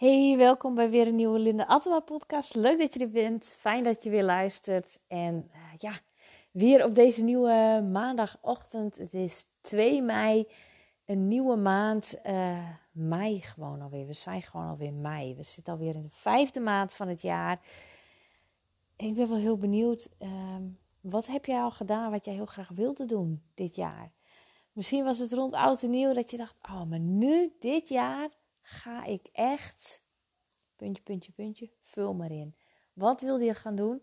Hey, welkom bij weer een nieuwe Linda Attema podcast. Leuk dat je er bent. Fijn dat je weer luistert. En uh, ja, weer op deze nieuwe maandagochtend. Het is 2 mei, een nieuwe maand. Uh, mei gewoon alweer. We zijn gewoon alweer mei. We zitten alweer in de vijfde maand van het jaar. En ik ben wel heel benieuwd. Uh, wat heb jij al gedaan wat jij heel graag wilde doen dit jaar? Misschien was het rond oud en nieuw dat je dacht: oh, maar nu, dit jaar, ga ik echt. Puntje, puntje, puntje. Vul maar in. Wat wilde je gaan doen?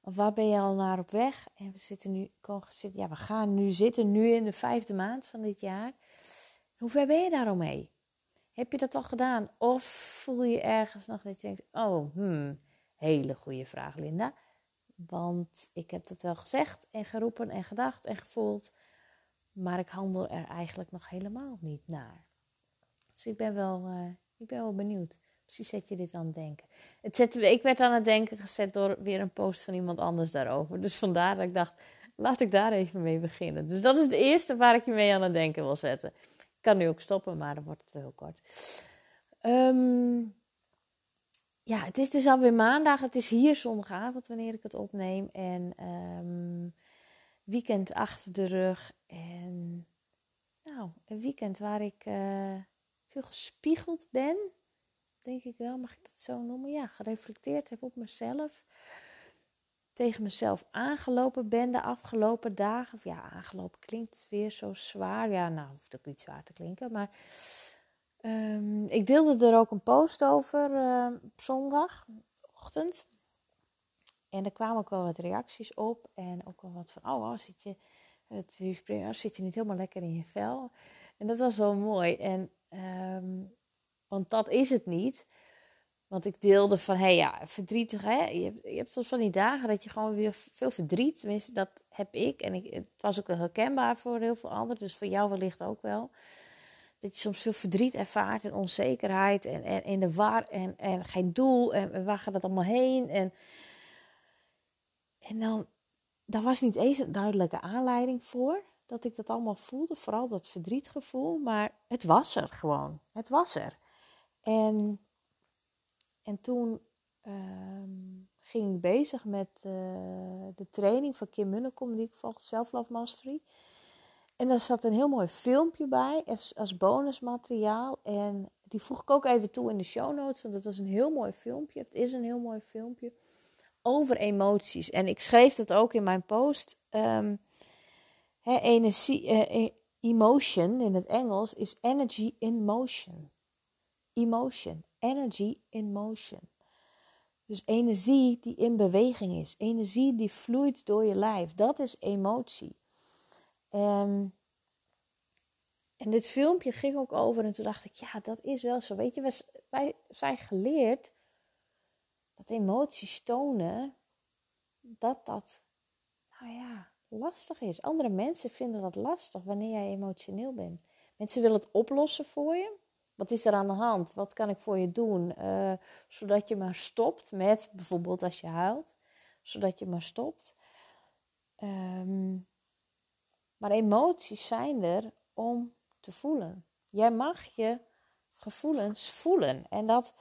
Of waar ben je al naar op weg? En we zitten nu, ja, we gaan nu zitten, nu in de vijfde maand van dit jaar. Hoe ver ben je daarom mee? Heb je dat al gedaan? Of voel je ergens nog dat je denkt: oh, hmm, hele goede vraag, Linda. Want ik heb het wel gezegd en geroepen en gedacht en gevoeld. Maar ik handel er eigenlijk nog helemaal niet naar. Dus ik ben wel, uh, ik ben wel benieuwd. Precies zet je dit aan het denken. Het zette, ik werd aan het denken gezet door weer een post van iemand anders daarover. Dus vandaar dat ik dacht, laat ik daar even mee beginnen. Dus dat is het eerste waar ik je mee aan het denken wil zetten. Ik kan nu ook stoppen, maar dan wordt het heel kort. Um, ja, het is dus alweer maandag. Het is hier zondagavond wanneer ik het opneem. En um, weekend achter de rug. En nou, een weekend waar ik uh, gespiegeld ben. Denk ik wel, mag ik dat zo noemen? Ja, gereflecteerd heb op mezelf. Tegen mezelf aangelopen ben de afgelopen dagen. Ja, aangelopen klinkt weer zo zwaar. Ja, nou, hoeft ook niet zwaar te klinken. Maar um, ik deelde er ook een post over uh, op zondagochtend. En er kwamen ook wel wat reacties op. En ook wel wat van, oh, oh zit je, het, zit je niet helemaal lekker in je vel. En dat was wel mooi. En, um, want dat is het niet. Want ik deelde van, hé hey, ja, verdrietig hè. Je hebt, je hebt soms van die dagen dat je gewoon weer veel verdriet. Tenminste, dat heb ik. En ik, het was ook wel herkenbaar voor heel veel anderen. Dus voor jou wellicht ook wel. Dat je soms veel verdriet ervaart en onzekerheid. En, en in de war en, en geen doel. En, waar gaat het allemaal heen? En, en dan, daar was niet eens een duidelijke aanleiding voor dat ik dat allemaal voelde. Vooral dat verdrietgevoel. Maar het was er gewoon. Het was er. En, en toen um, ging ik bezig met uh, de training van Kim Munnekom, die ik volg, Self Love Mastery. En daar zat een heel mooi filmpje bij als, als bonusmateriaal. En die voeg ik ook even toe in de show notes, want het was een heel mooi filmpje. Het is een heel mooi filmpje over emoties. En ik schreef dat ook in mijn post. Um, energie, uh, emotion in het Engels is energy in motion. Emotion, energy in motion. Dus energie die in beweging is, energie die vloeit door je lijf, dat is emotie. Um, en dit filmpje ging ook over en toen dacht ik, ja, dat is wel zo. Weet je, wij zijn geleerd dat emoties tonen dat dat, nou ja, lastig is. Andere mensen vinden dat lastig wanneer jij emotioneel bent. Mensen willen het oplossen voor je. Wat is er aan de hand? Wat kan ik voor je doen? Uh, zodat je maar stopt met, bijvoorbeeld als je huilt, zodat je maar stopt. Um, maar emoties zijn er om te voelen. Jij mag je gevoelens voelen. En dat,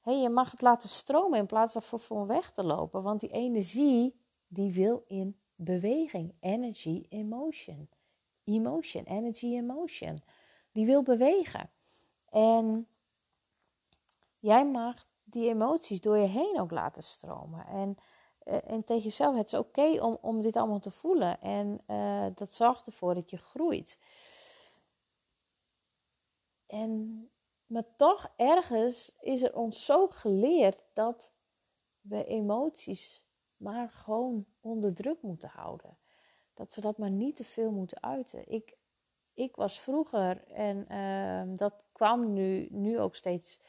hey, je mag het laten stromen in plaats van voor weg te lopen. Want die energie, die wil in beweging. Energy, emotion. Emotion, energy, emotion. Die wil bewegen. En jij mag die emoties door je heen ook laten stromen. En uh, en tegen jezelf, het is oké om, om dit allemaal te voelen. En uh, dat zorgt ervoor dat je groeit. En, maar toch ergens is er ons zo geleerd dat we emoties maar gewoon onder druk moeten houden. Dat we dat maar niet te veel moeten uiten. Ik, ik was vroeger, en uh, dat kwam nu, nu ook steeds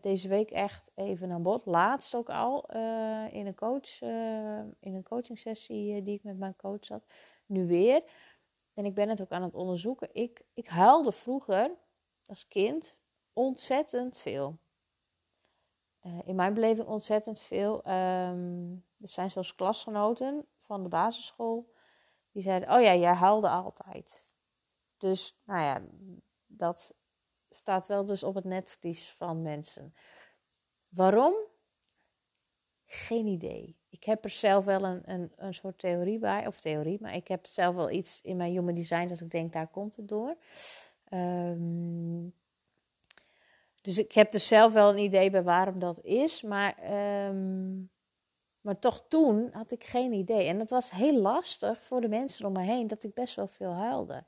deze week echt even aan bod. Laatst ook al uh, in een coach, uh, in een coaching sessie die ik met mijn coach had. Nu weer. En ik ben het ook aan het onderzoeken. Ik, ik huilde vroeger als kind ontzettend veel. In mijn beleving ontzettend veel. Um, er zijn zelfs klasgenoten van de basisschool die zeiden: Oh ja, jij huilde altijd. Dus nou ja, dat staat wel dus op het netvlies van mensen. Waarom? Geen idee. Ik heb er zelf wel een, een, een soort theorie bij, of theorie, maar ik heb zelf wel iets in mijn human design dat ik denk, daar komt het door. Um, dus ik heb er zelf wel een idee bij waarom dat is, maar, um, maar toch toen had ik geen idee. En het was heel lastig voor de mensen om me heen dat ik best wel veel huilde.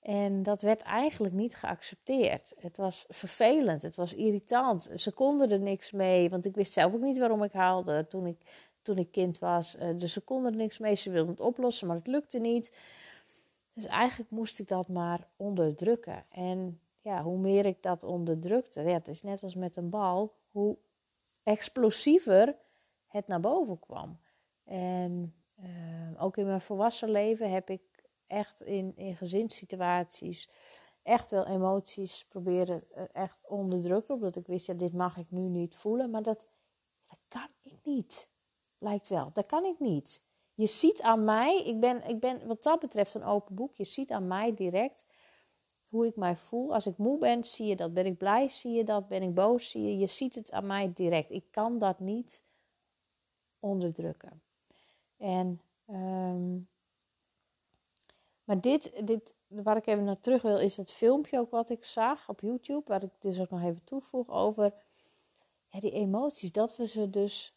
En dat werd eigenlijk niet geaccepteerd. Het was vervelend, het was irritant. Ze konden er niks mee, want ik wist zelf ook niet waarom ik haalde toen ik, toen ik kind was. Eh, dus ze konden er niks mee, ze wilden het oplossen, maar het lukte niet. Dus eigenlijk moest ik dat maar onderdrukken. En ja, hoe meer ik dat onderdrukte, ja, het is net als met een bal, hoe explosiever het naar boven kwam. En uh, ook in mijn volwassen leven heb ik echt in, in gezinssituaties echt wel emoties proberen uh, echt onderdrukken. Omdat ik wist, ja, dit mag ik nu niet voelen. Maar dat, dat kan ik niet. Lijkt wel, dat kan ik niet. Je ziet aan mij, ik ben, ik ben wat dat betreft een open boek. Je ziet aan mij direct hoe ik mij voel. Als ik moe ben, zie je dat. Ben ik blij, zie je dat. Ben ik boos, zie je. Je ziet het aan mij direct. Ik kan dat niet onderdrukken. En, um, maar dit, dit, waar ik even naar terug wil, is het filmpje ook wat ik zag op YouTube. Waar ik dus ook nog even toevoeg over ja, die emoties. Dat we ze dus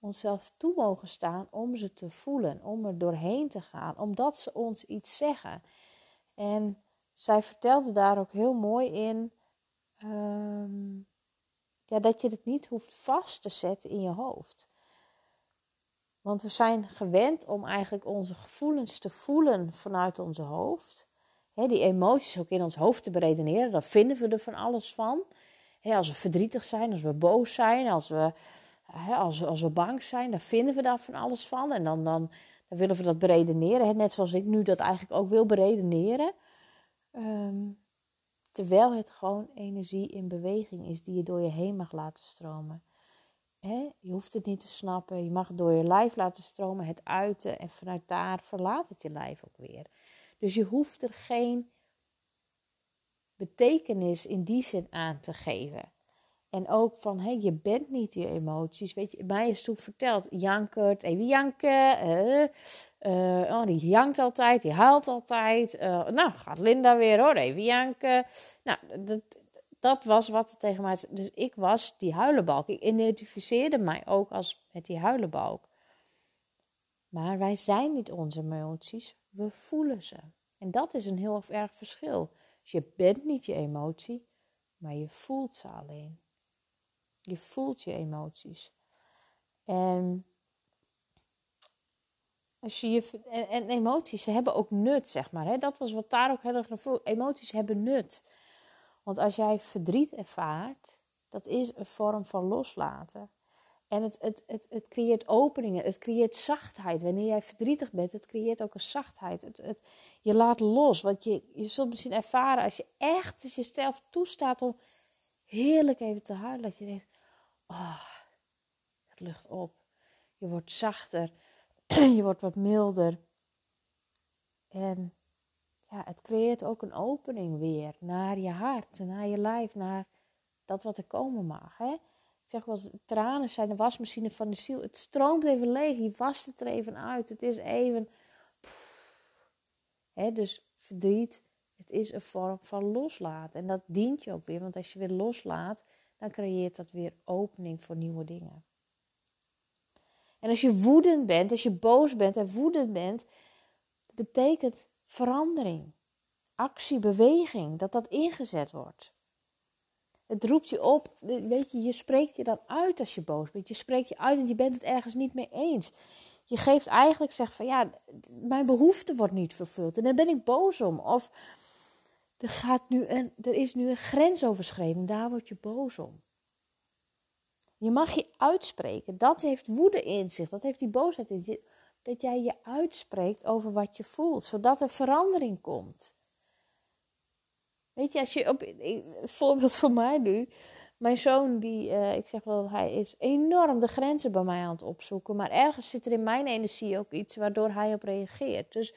onszelf toe mogen staan om ze te voelen. Om er doorheen te gaan. Omdat ze ons iets zeggen. En zij vertelde daar ook heel mooi in um, ja, dat je het niet hoeft vast te zetten in je hoofd. Want we zijn gewend om eigenlijk onze gevoelens te voelen vanuit onze hoofd. die emoties ook in ons hoofd te beredeneren, daar vinden we er van alles van. als we verdrietig zijn, als we boos zijn, als we, als, als we bang zijn, dan vinden we daar van alles van. En dan, dan, dan willen we dat beredeneren. net zoals ik nu dat eigenlijk ook wil beredeneren. Ehm, terwijl het gewoon energie in beweging is die je door je heen mag laten stromen. je hoeft het niet te snappen. Je mag het door je lijf laten stromen, het uiten. En vanuit daar verlaat het je lijf ook weer. Dus je hoeft er geen betekenis in die zin aan te geven. En ook van, hé, je bent niet je emoties. Weet je, mij is toen verteld, jankert, even janken. Uh, oh, die jankt altijd, die haalt altijd. Uh, nou, gaat Linda weer hoor, even janken. Nou, dat, dat was wat er tegen mij... Dus ik was die huilenbalk. Ik identificeerde mij ook als met die huilenbalk. Maar wij zijn niet onze emoties, we voelen ze. En dat is een heel erg verschil. Dus je bent niet je emotie, maar je voelt ze alleen. Je voelt je emoties. En, als je je, en, en emoties, ze hebben ook nut, zeg maar. Hè? Dat was wat daar ook heel erg naar Emoties hebben nut. Want als jij verdriet ervaart, dat is een vorm van loslaten. En het, het, het, het creëert openingen, het creëert zachtheid. Wanneer jij verdrietig bent, het creëert ook een zachtheid. Het, het, je laat los, want je, je zult misschien ervaren als je echt jezelf toestaat om heerlijk even te huilen. Dat je denkt, oh, het lucht op. Je wordt zachter, je wordt wat milder. En ja, het creëert ook een opening weer naar je hart, naar je lijf, naar dat wat er komen mag. Hè? Ik zeg wel, tranen zijn de wasmachine van de ziel. Het stroomt even leeg, je wast het er even uit. Het is even. Hè, dus verdriet, het is een vorm van loslaten. En dat dient je ook weer, want als je weer loslaat, dan creëert dat weer opening voor nieuwe dingen. En als je woedend bent, als je boos bent en woedend bent, betekent verandering, actie, beweging, dat dat ingezet wordt. Het roept je op, weet je, je spreekt je dan uit als je boos bent. Je spreekt je uit en je bent het ergens niet mee eens. Je geeft eigenlijk, zeg van ja, mijn behoefte wordt niet vervuld en daar ben ik boos om. Of er, gaat nu een, er is nu een grens overschreden, daar word je boos om. Je mag je uitspreken. Dat heeft woede in zich. Dat heeft die boosheid in zich. Dat jij je uitspreekt over wat je voelt, zodat er verandering komt. Weet je, als je op een voorbeeld van mij nu. Mijn zoon, die, uh, ik zeg wel, hij is enorm de grenzen bij mij aan het opzoeken. Maar ergens zit er in mijn energie ook iets waardoor hij op reageert. Dus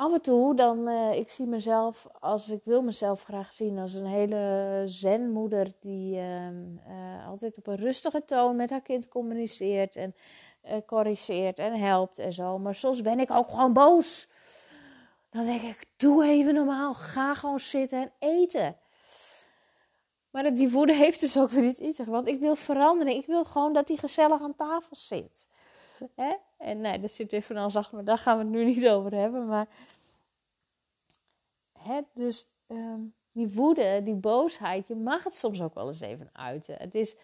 af en toe dan, uh, ik zie mezelf, als ik wil mezelf graag zien als een hele zenmoeder die uh, altijd op een rustige toon met haar kind communiceert en uh, corrigeert en helpt en zo. Maar soms ben ik ook gewoon boos. Dan denk ik, doe even normaal, ga gewoon zitten en eten. Maar die woede heeft dus ook weer iets in zich, want ik wil veranderen. Ik wil gewoon dat hij gezellig aan tafel zit. En nee, dat zit even van alles maar daar gaan we het nu niet over hebben. Maar hè, dus ehm, die woede, die boosheid, je mag het soms ook wel eens even uiten. Het is,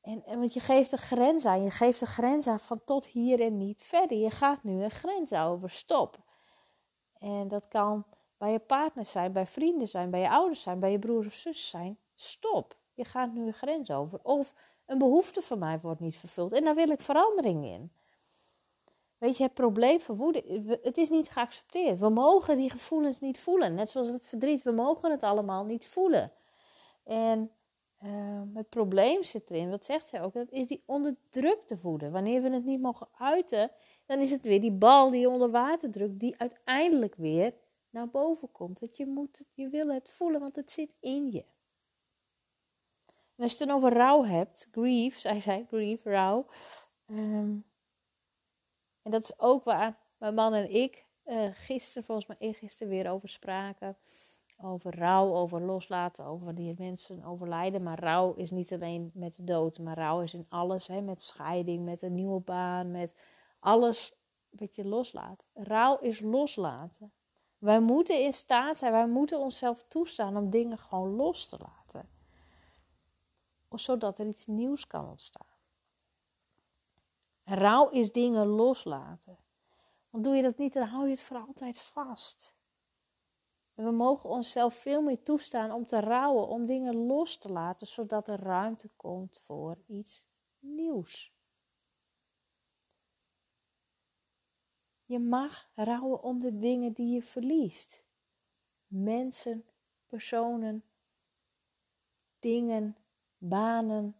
en, en want je geeft een grens aan. Je geeft een grens aan van tot hier en niet verder. Je gaat nu een grens over. Stop. En dat kan bij je partner zijn, bij vrienden zijn, bij je ouders zijn, bij je broer of zus zijn. Stop. Je gaat nu een grens over. Of een behoefte van mij wordt niet vervuld. En daar wil ik verandering in. Weet je, het probleem van woede, het is niet geaccepteerd. We mogen die gevoelens niet voelen. Net zoals het verdriet, we mogen het allemaal niet voelen. En uh, het probleem zit erin, wat zegt zij ook, dat is die onderdrukte woede. Wanneer we het niet mogen uiten, dan is het weer die bal die onder water drukt, die uiteindelijk weer naar boven komt. Want je, moet, je wil het voelen, want het zit in je. Als je het dan over rouw hebt, grief, zij zei grief, rouw. Um, en dat is ook waar mijn man en ik uh, gisteren, volgens mij eergisteren, weer over spraken. Over rouw, over loslaten, over wanneer mensen overlijden. Maar rouw is niet alleen met de dood, maar rouw is in alles. Hè, met scheiding, met een nieuwe baan, met alles wat je loslaat. Rouw is loslaten. Wij moeten in staat zijn, wij moeten onszelf toestaan om dingen gewoon los te laten. Zodat er iets nieuws kan ontstaan. Rouw is dingen loslaten. Want doe je dat niet, dan hou je het voor altijd vast. We mogen onszelf veel meer toestaan om te rouwen, om dingen los te laten, zodat er ruimte komt voor iets nieuws. Je mag rouwen om de dingen die je verliest. Mensen, personen, dingen, banen,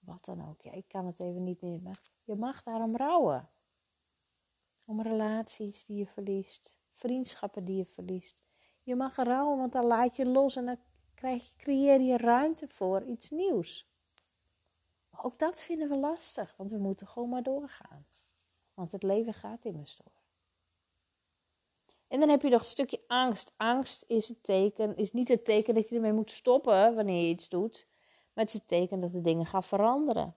wat dan ook. Ja, ik kan het even niet meer. Je mag daarom rouwen. Om relaties die je verliest, vriendschappen die je verliest. Je mag rouwen, want dan laat je los en dan krijg je, creëer je ruimte voor iets nieuws. ook dat vinden we lastig, want we moeten gewoon maar doorgaan. Want het leven gaat immers door. En dan heb je nog een stukje angst. Angst is, het teken, is niet het teken dat je ermee moet stoppen wanneer je iets doet. Maar het is het teken dat de dingen gaan veranderen.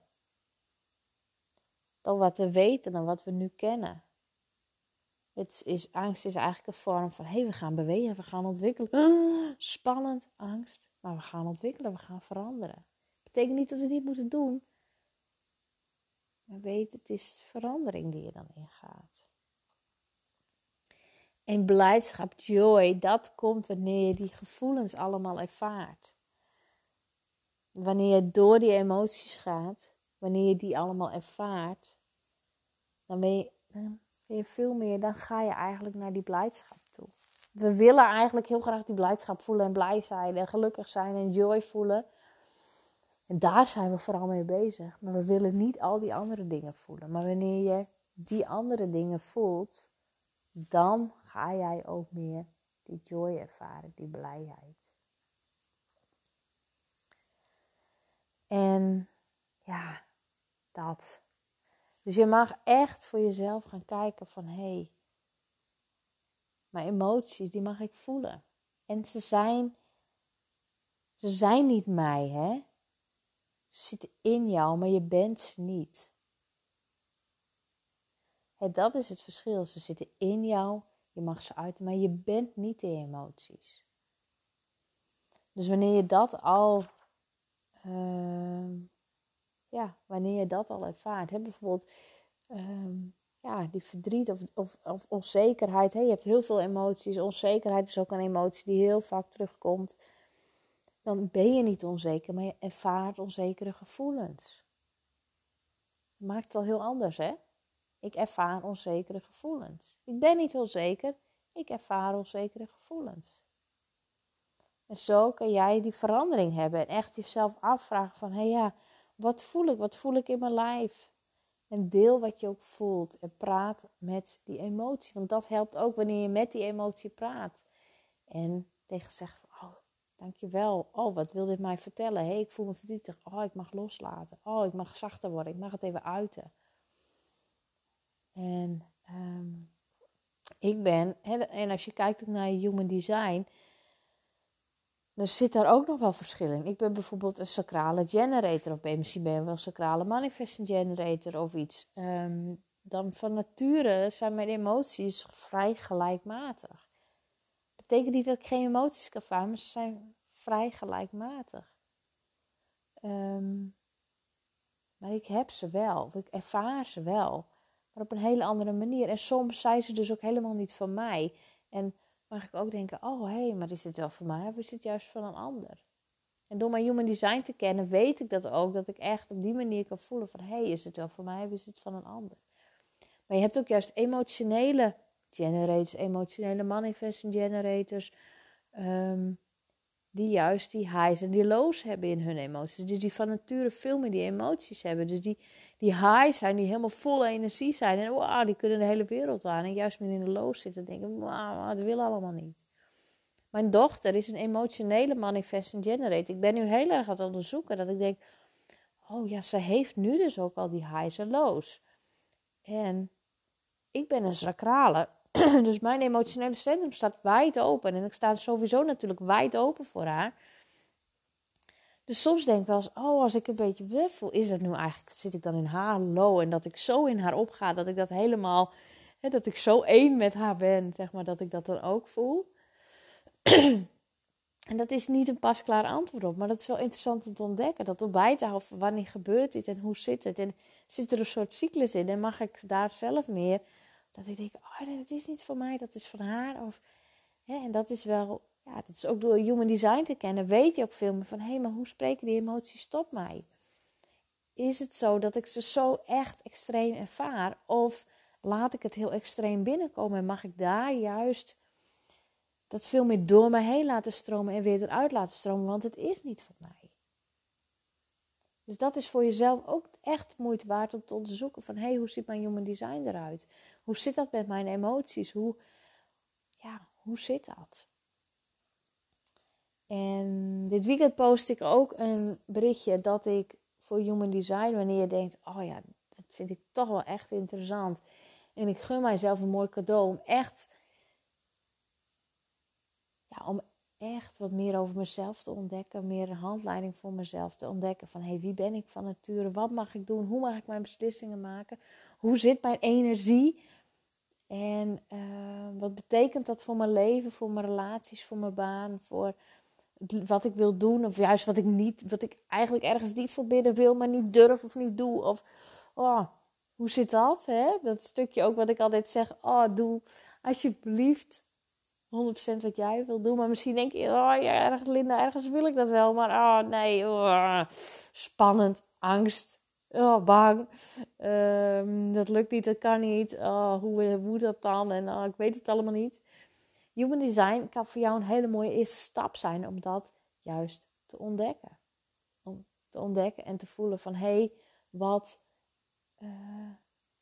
Dan wat we weten, dan wat we nu kennen. Het is, angst is eigenlijk een vorm van, hé, hey, we gaan bewegen, we gaan ontwikkelen. Spannend, angst, maar we gaan ontwikkelen, we gaan veranderen. Betekent niet dat we niet moeten doen. Maar weet, het is verandering die je dan ingaat. En blijdschap, joy, dat komt wanneer je die gevoelens allemaal ervaart wanneer je door die emoties gaat, wanneer je die allemaal ervaart, dan ben je, dan je veel meer, dan ga je eigenlijk naar die blijdschap toe. We willen eigenlijk heel graag die blijdschap voelen en blij zijn en gelukkig zijn en joy voelen. En daar zijn we vooral mee bezig. Maar we willen niet al die andere dingen voelen. Maar wanneer je die andere dingen voelt, dan ga jij ook meer die joy ervaren, die blijheid. En ja, dat. Dus je mag echt voor jezelf gaan kijken van hé, hey, mijn emoties, die mag ik voelen. En ze zijn, ze zijn niet mij, hè. Ze zitten in jou, maar je bent ze niet. Hè, dat is het verschil. Ze zitten in jou, je mag ze uiten, maar je bent niet de emoties. Dus wanneer je dat al Ehm, ja, wanneer je dat al ervaart. Hè? Bijvoorbeeld ehm, ja, die verdriet of, of, onzekerheid. Hè? Je hebt heel veel emoties. Onzekerheid is ook een emotie die heel vaak terugkomt. Dan ben je niet onzeker, maar je ervaart onzekere gevoelens. Maakt het al heel anders, hè? Ik ervaar onzekere gevoelens. Ik ben niet onzeker, ik ervaar onzekere gevoelens. En zo kan jij die verandering hebben en echt jezelf afvragen van, hé hey ja, wat voel ik? Wat voel ik in mijn lijf? En deel wat je ook voelt en praat met die emotie. Want dat helpt ook wanneer je met die emotie praat. En tegen zegt, oh, dankjewel. Oh, wat wil dit mij vertellen? Hey, ik voel me verdrietig. Oh, ik mag loslaten. Oh, ik mag zachter worden. Ik mag het even uiten. En ehm, ik ben, en als je kijkt ook naar human design, dan zit daar ook nog wel verschil in. Ik ben bijvoorbeeld een sacrale generator, of misschien ben je wel een sacrale manifesting generator of iets. Ehm, dan van nature zijn mijn emoties vrij gelijkmatig. Betekent niet dat ik geen emoties kan varen, maar ze zijn vrij gelijkmatig. Ehm, maar ik heb ze wel, of ik ervaar ze wel maar op een hele andere manier. En soms zijn ze dus ook helemaal niet van mij. En mag ik ook denken, oh hé, hey, maar is dit wel van mij of is dit juist van een ander? En door mijn human design te kennen, weet ik dat ook, dat ik echt op die manier kan voelen van, hé, hey, is het wel van mij of is het van een ander? Maar je hebt ook juist emotionele generators, emotionele manifesting generators, ehm, die juist die highs en die lows hebben in hun emoties. Dus die van nature veel meer die emoties hebben. Dus die, die highs zijn, die helemaal vol energie zijn. En wow, die kunnen de hele wereld aan. En juist meer in de lows zitten en denken, wow, dat wil allemaal niet. Mijn dochter is een emotionele manifesting generator. Ik ben nu heel erg aan het onderzoeken dat ik denk, oh ja, ze heeft nu dus ook al die highs en lows. En ik ben een sacrale. dus mijn emotionele centrum staat wijd open. En ik sta sowieso natuurlijk wijd open voor haar. Dus soms denk ik wel eens, oh, als ik een beetje wuffel, is dat nu eigenlijk, zit ik dan in haar low en dat ik zo in haar opga, dat ik dat helemaal, hè, dat ik zo één met haar ben, zeg maar, dat ik dat dan ook voel. en dat is niet een pasklaar antwoord op, maar dat is wel interessant om te ontdekken, dat erbij te houden, wanneer gebeurt dit en hoe zit het en zit er een soort cyclus in en mag ik daar zelf meer, dat ik denk, oh dat is niet van mij, dat is van haar, of, en dat is wel ja, dat is ook door human design te kennen, weet je ook veel meer van hé, hey, maar hoe spreken die emoties tot mij? Is het zo dat ik ze zo echt extreem ervaar? Of laat ik het heel extreem binnenkomen en mag ik daar juist dat veel meer door me heen laten stromen en weer eruit laten stromen, want het is niet van mij. Dus dat is voor jezelf ook echt moeite waard om te onderzoeken van hé, hey, hoe ziet mijn human design eruit? Hoe zit dat met mijn emoties? Hoe, ja, hoe zit dat? En dit weekend post ik ook een berichtje dat ik voor Human Design, wanneer je denkt, oh ja, dat vind ik toch wel echt interessant. En ik gun mijzelf een mooi cadeau om echt, ja, om echt wat meer over mezelf te ontdekken, meer een handleiding voor mezelf te ontdekken. Van hey, wie ben ik van nature? Wat mag ik doen? Hoe mag ik mijn beslissingen maken? Hoe zit mijn energie? En uh, wat betekent dat voor mijn leven, voor mijn relaties, voor mijn baan, voor wat ik wil doen, of juist wat ik niet, wat ik eigenlijk ergens diep voor binnen wil, maar niet durf of niet doe. Of oh, hoe zit dat? Hè? Dat stukje ook wat ik altijd zeg: oh, doe alsjeblieft 100% wat jij wil doen. Maar misschien denk je: oh ja, erg, Linda, ergens wil ik dat wel, maar oh nee, oh, spannend, angst. Oh, bang. Um, dat lukt niet, dat kan niet. Oh, hoe, hoe dat dan? En oh, ik weet het allemaal niet. Human design kan voor jou een hele mooie eerste stap zijn om dat juist te ontdekken. Om te ontdekken en te voelen van hé, hey, wat, uh,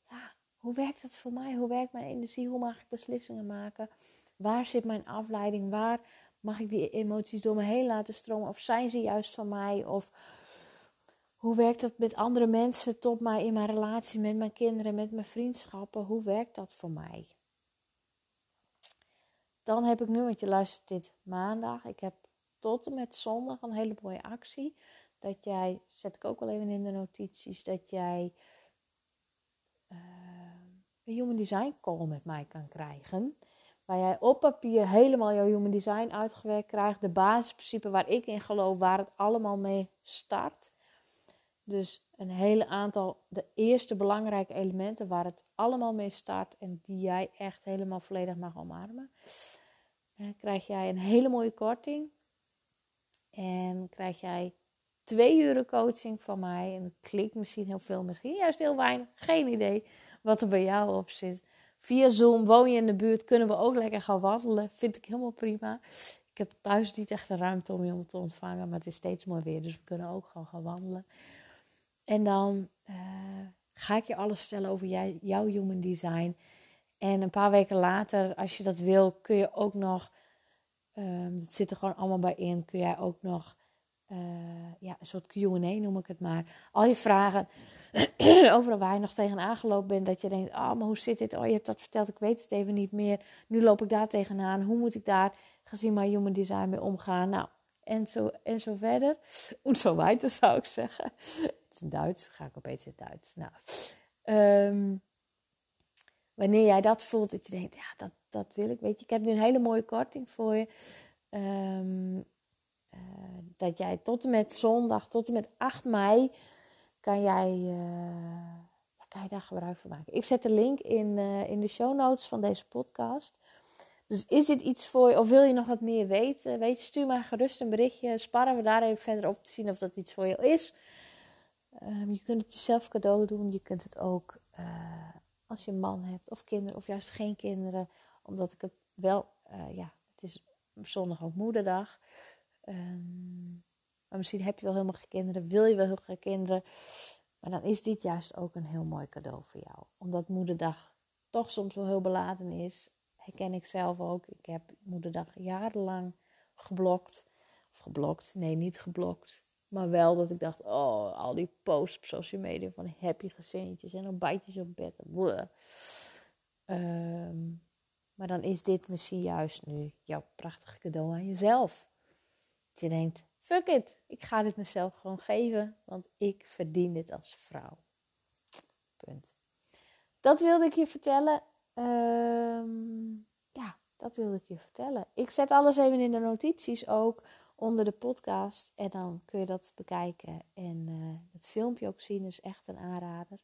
ja, hoe werkt dat voor mij? Hoe werkt mijn energie? Hoe mag ik beslissingen maken? Waar zit mijn afleiding? Waar mag ik die emoties door me heen laten stromen? Of zijn ze juist van mij? Of hoe werkt dat met andere mensen tot mij in mijn relatie met mijn kinderen, met mijn vriendschappen? Hoe werkt dat voor mij? Dan heb ik nu, want je luistert dit maandag. Ik heb tot en met zondag een hele mooie actie. Dat jij, zet ik ook wel even in de notities, dat jij uh, een Human Design call met mij kan krijgen. Waar jij op papier helemaal jouw Human Design uitgewerkt krijgt. De basisprincipe waar ik in geloof, waar het allemaal mee start. Dus een hele aantal, de eerste belangrijke elementen waar het allemaal mee start en die jij echt helemaal volledig mag omarmen. Dan krijg jij een hele mooie korting en krijg jij twee uur coaching van mij. En het klinkt misschien heel veel, misschien juist heel weinig, geen idee wat er bij jou op zit. Via Zoom, woon je in de buurt, kunnen we ook lekker gaan wandelen. Vind ik helemaal prima. Ik heb thuis niet echt de ruimte om je te ontvangen, maar het is steeds mooi weer, dus we kunnen ook gewoon gaan wandelen. En dan uh, ga ik je alles vertellen over jij, jouw human design. En een paar weken later, als je dat wil, kun je ook nog, um, dat zit er gewoon allemaal bij in, kun jij ook nog uh, ja, een soort Q&A noem ik het maar. Al je vragen overal waar je nog tegenaan gelopen bent. Dat je denkt, oh, maar hoe zit dit? Oh, je hebt dat verteld, ik weet het even niet meer. Nu loop ik daar tegenaan. Hoe moet ik daar, gezien mijn human design, mee omgaan? Nou, en zo, en zo verder. En zo weiter zou ik zeggen. Het Duits, ga ik opeens in Duits. Nou, um, wanneer jij dat voelt, dat je denkt, ja, dat, dat wil ik. Weet je, ik heb nu een hele mooie korting voor je. Um, uh, dat jij tot en met zondag, tot en met 8 mei, kan jij, uh, kan je daar gebruik van maken. Ik zet de link in, uh, in de show notes van deze podcast. Dus is dit iets voor je, of wil je nog wat meer weten? Weet je, stuur maar gerust een berichtje. Sparren we daar even verder op te zien of dat iets voor je is. Um, je kunt het jezelf cadeau doen. Je kunt het ook als je een man hebt of kinderen of juist geen kinderen. Omdat ik het wel, ja, het is zondag ook moederdag. Um, maar misschien heb je wel helemaal geen kinderen, wil je wel heel graag kinderen. Maar dan is dit juist ook een heel mooi cadeau voor jou. Omdat moederdag toch soms wel heel beladen is. Herken ik zelf ook. Ik heb moederdag jarenlang geblokt. Of geblokt, nee niet geblokt. Maar wel dat ik dacht, oh, al die posts op social media van happy gezinnetjes en dan bijtjes op bed. Um, maar dan is dit misschien juist nu jouw prachtige cadeau aan jezelf. Dat je denkt, fuck it, ik ga dit mezelf gewoon geven, want ik verdien dit als vrouw. Punt. Dat wilde ik je vertellen. Ehm, ja, dat wilde ik je vertellen. Ik zet alles even in de notities ook onder de podcast. En dan kun je dat bekijken. En het filmpje ook zien is echt een aanrader.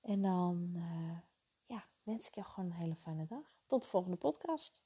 En dan uh, ja, wens ik jou gewoon een hele fijne dag. Tot de volgende podcast.